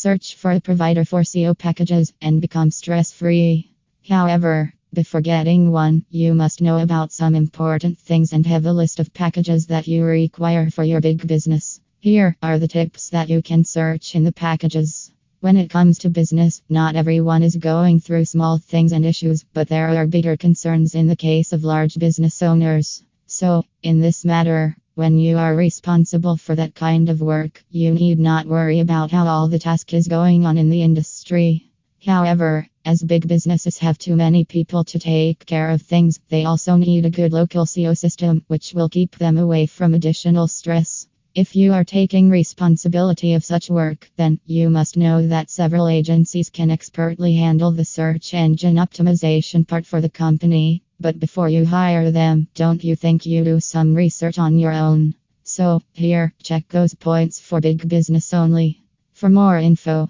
Search for a provider for SEO packages and become stress free. However, before getting one, you must know about some important things and have a list of packages that you require for your big business. Here are the tips that you can search in the packages. When it comes to business, not everyone is going through small things and issues, but there are bigger concerns in the case of large business owners. So, in this matter, when you are responsible for that kind of work, you need not worry about how all the task is going on in the industry. However, as big businesses have too many people to take care of things, they also need a good local SEO system, which will keep them away from additional stress. If you are taking responsibility of such work, then you must know that several agencies can expertly handle the search engine optimization part for the company. But before you hire them, don't you think you do some research on your own? So, here, check those points for big business only. For more info,